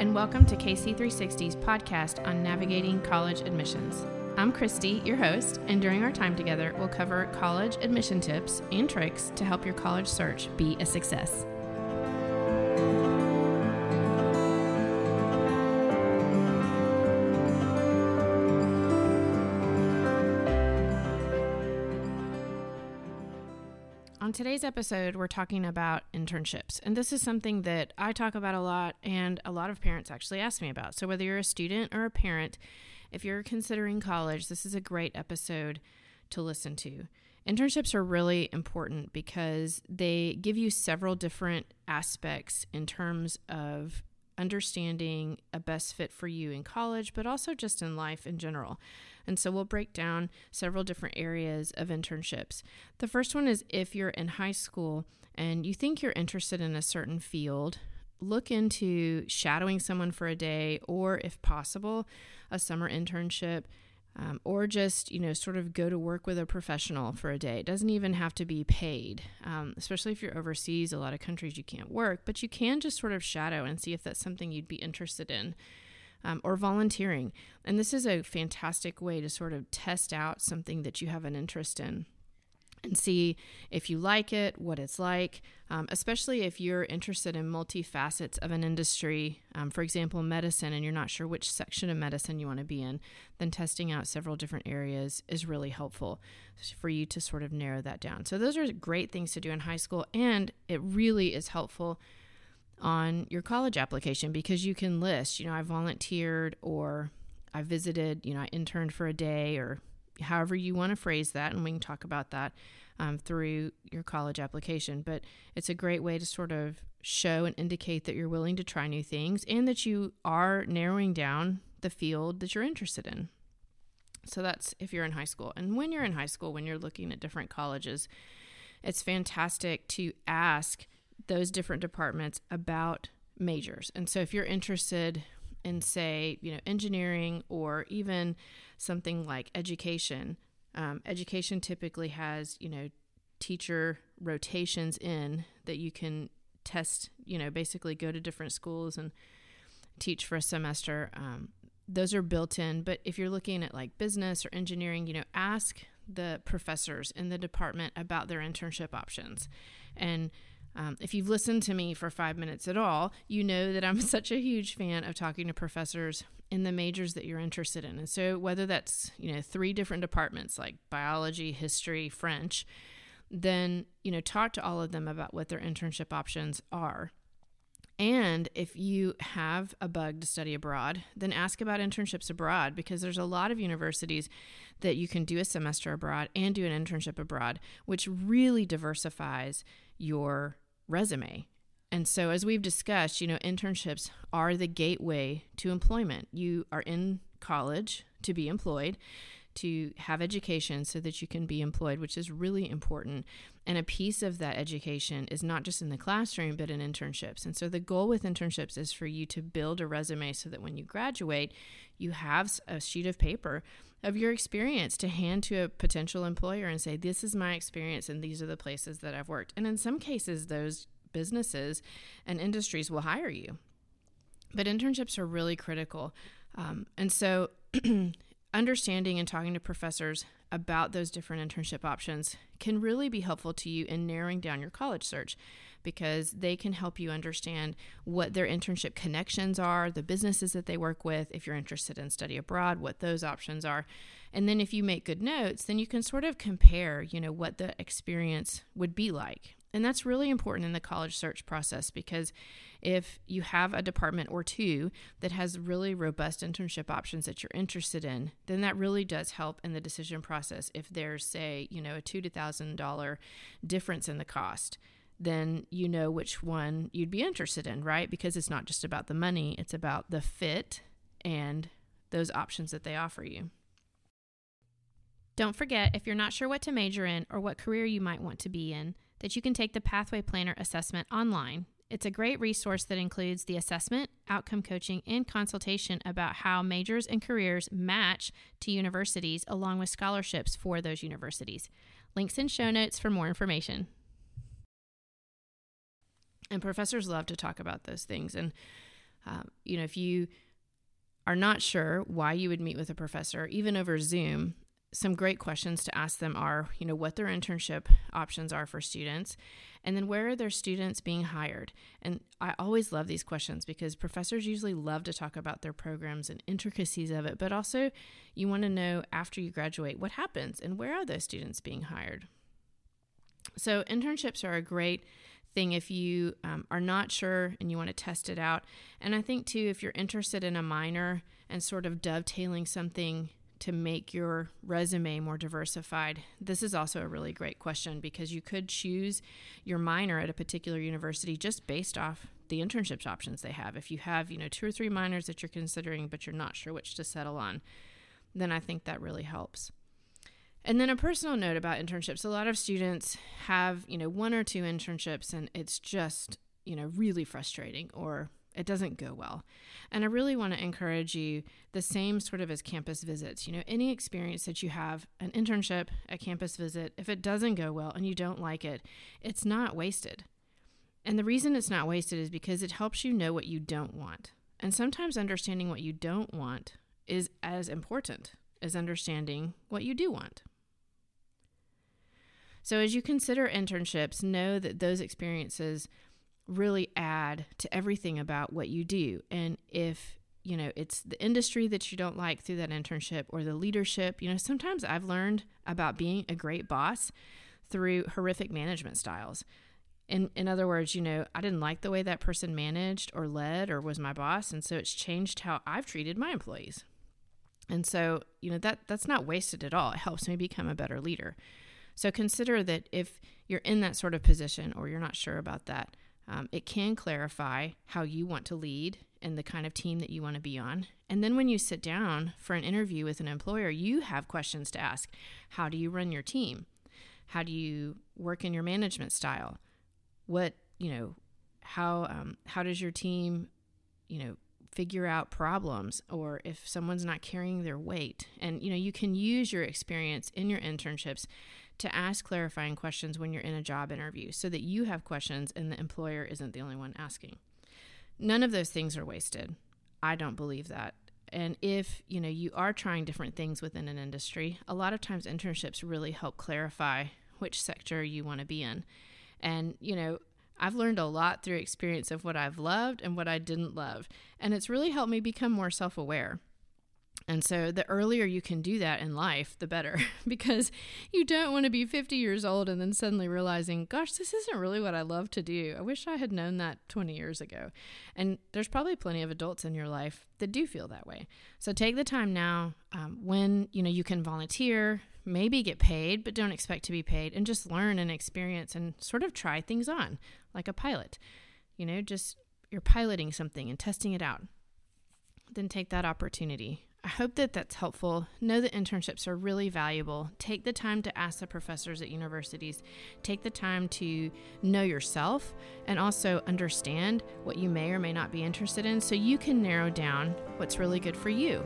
and welcome to KC360's podcast on navigating college admissions. I'm Christy, your host, and during our time together, we'll cover college admission tips and tricks to help your college search be a success. Today's episode, we're talking about internships. And this is something that I talk about a lot, and a lot of parents actually ask me about. So, whether you're a student or a parent, if you're considering college, this is a great episode to listen to. Internships are really important because they give you several different aspects in terms of understanding a best fit for you in college, but also just in life in general. And so we'll break down several different areas of internships. The first one is if you're in high school and you think you're interested in a certain field, look into shadowing someone for a day or, if possible, a summer internship. Um, or just you know sort of go to work with a professional for a day. It doesn't even have to be paid. Um, especially if you're overseas a lot of countries you can't work but you can just sort of shadow and see if that's something you'd be interested in um, or volunteering. And this is a fantastic way to sort of test out something that you have an interest in and see if you like it, what it's like, um, especially if you're interested in multifacets of an industry, um, for example, medicine, and you're not sure which section of medicine you want to be in, then testing out several different areas is really helpful for you to sort of narrow that down. So, those are great things to do in high school, and it really is helpful on your college application because you can list, you know, I volunteered or I visited, you know, I interned for a day or however you want to phrase that. And we can talk about that um, through your college application. But it's a great way to sort of show and indicate that you're willing to try new things and that you are narrowing down the field that you're interested in. So that's if you're in high school. And when you're in high school, when you're looking at different colleges, it's fantastic to ask those different departments about majors. And so if you're interested in, say, you know, engineering or even something like education, um, education typically has, you know, teacher rotations in that you can test, you know, basically go to different schools and teach for a semester. Um, those are built in. But if you're looking at like business or engineering, you know, ask the professors in the department about their internship options. And um, if you've listened to me for five minutes at all, you know that I'm such a huge fan of talking to professors in the majors that you're interested in. And so, whether that's you know three different departments like biology, history, French, then you know talk to all of them about what their internship options are. And if you have a bug to study abroad, then ask about internships abroad because there's a lot of universities that you can do a semester abroad and do an internship abroad, which really diversifies your resume. And so, as we've discussed, you know, internships are the gateway to employment. You are in college to be employed, to have education so that you can be employed, which is really important. And a piece of that education is not just in the classroom, but in internships. And so, the goal with internships is for you to build a resume so that when you graduate, you have a sheet of paper of your experience to hand to a potential employer and say, This is my experience, and these are the places that I've worked. And in some cases, those businesses and industries will hire you. But internships are really critical. Um, and so, understanding and talking to professors about those different internship options can really be helpful to you in narrowing down your college search because they can help you understand what their internship connections are, the businesses that they work with, if you're interested in study abroad, what those options are. And then if you make good notes, then you can sort of compare, you know, what the experience would be like. And that's really important in the college search process because if you have a department or two that has really robust internship options that you're interested in, then that really does help in the decision process. If there's, say, you know, a two to thousand dollar difference in the cost, then you know which one you'd be interested in, right? Because it's not just about the money, it's about the fit and those options that they offer you. Don't forget, if you're not sure what to major in or what career you might want to be in, that you can take the Pathway Planner assessment online. It's a great resource that includes the assessment, outcome coaching, and consultation about how majors and careers match to universities, along with scholarships for those universities. Links in show notes for more information. And professors love to talk about those things. And Um, you know, if you are not sure why you would meet with a professor, even over Zoom, some great questions to ask them are, you know, what their internship options are for students, and then where are their students being hired? And I always love these questions because professors usually love to talk about their programs and intricacies of it, but also you want to know after you graduate what happens and where are those students being hired. So, internships are a great thing if you um, are not sure and you want to test it out. And I think, too, if you're interested in a minor and sort of dovetailing something to make your resume more diversified? This is also a really great question because you could choose your minor at a particular university just based off the internships options they have. If you have, you know, two or three minors that you're considering but you're not sure which to settle on, then I think that really helps. And then a personal note about internships. A lot of students have, you know, one or two internships and it's just, you know, really frustrating or it doesn't go well. And I really want to encourage you the same sort of as campus visits. You know, any experience that you have, an internship, a campus visit, if it doesn't go well and you don't like it, it's not wasted. And the reason it's not wasted is because it helps you know what you don't want. And sometimes understanding what you don't want is as important as understanding what you do want. So, as you consider internships, know that those experiences really add to everything about what you do. And if you know it's the industry that you don't like through that internship or the leadership, you know, sometimes I've learned about being a great boss through horrific management styles. In, in other words, you know, I didn't like the way that person managed or led or was my boss. And so it's changed how I've treated my employees. And so, you know, that that's not wasted at all. It helps me become a better leader. So consider that if you're in that sort of position or you're not sure about that, um, it can clarify how you want to lead and the kind of team that you want to be on. And then when you sit down for an interview with an employer, you have questions to ask. How do you run your team? How do you work in your management style? What, you know, how um, how does your team, you know, figure out problems or if someone's not carrying their weight? And you know, you can use your experience in your internships to ask clarifying questions when you're in a job interview so that you have questions and the employer isn't the only one asking. None of those things are wasted. I don't believe that. And if, you know, you are trying different things within an industry, a lot of times internships really help clarify which sector you want to be in. And, you know, I've learned a lot through experience of what I've loved and what I didn't love. And it's really helped me become more self aware. And so the earlier you can do that in life, the better, because you don't want to be 50 years old and then suddenly realizing, gosh, this isn't really what I love to do. I wish I had known that 20 years ago. And there's probably plenty of adults in your life that do feel that way. So take the time now um, when, you know, you can volunteer, maybe get paid, but don't expect to be paid and just learn and experience and sort of try things on like a pilot. You know, just you're piloting something and testing it out. Then take that opportunity I hope that that's helpful. Know that internships are really valuable. Take the time to ask the professors at universities. Take the time to know yourself and also understand what you may or may not be interested in so you can narrow down what's really good for you.